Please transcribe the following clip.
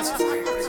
That's fire.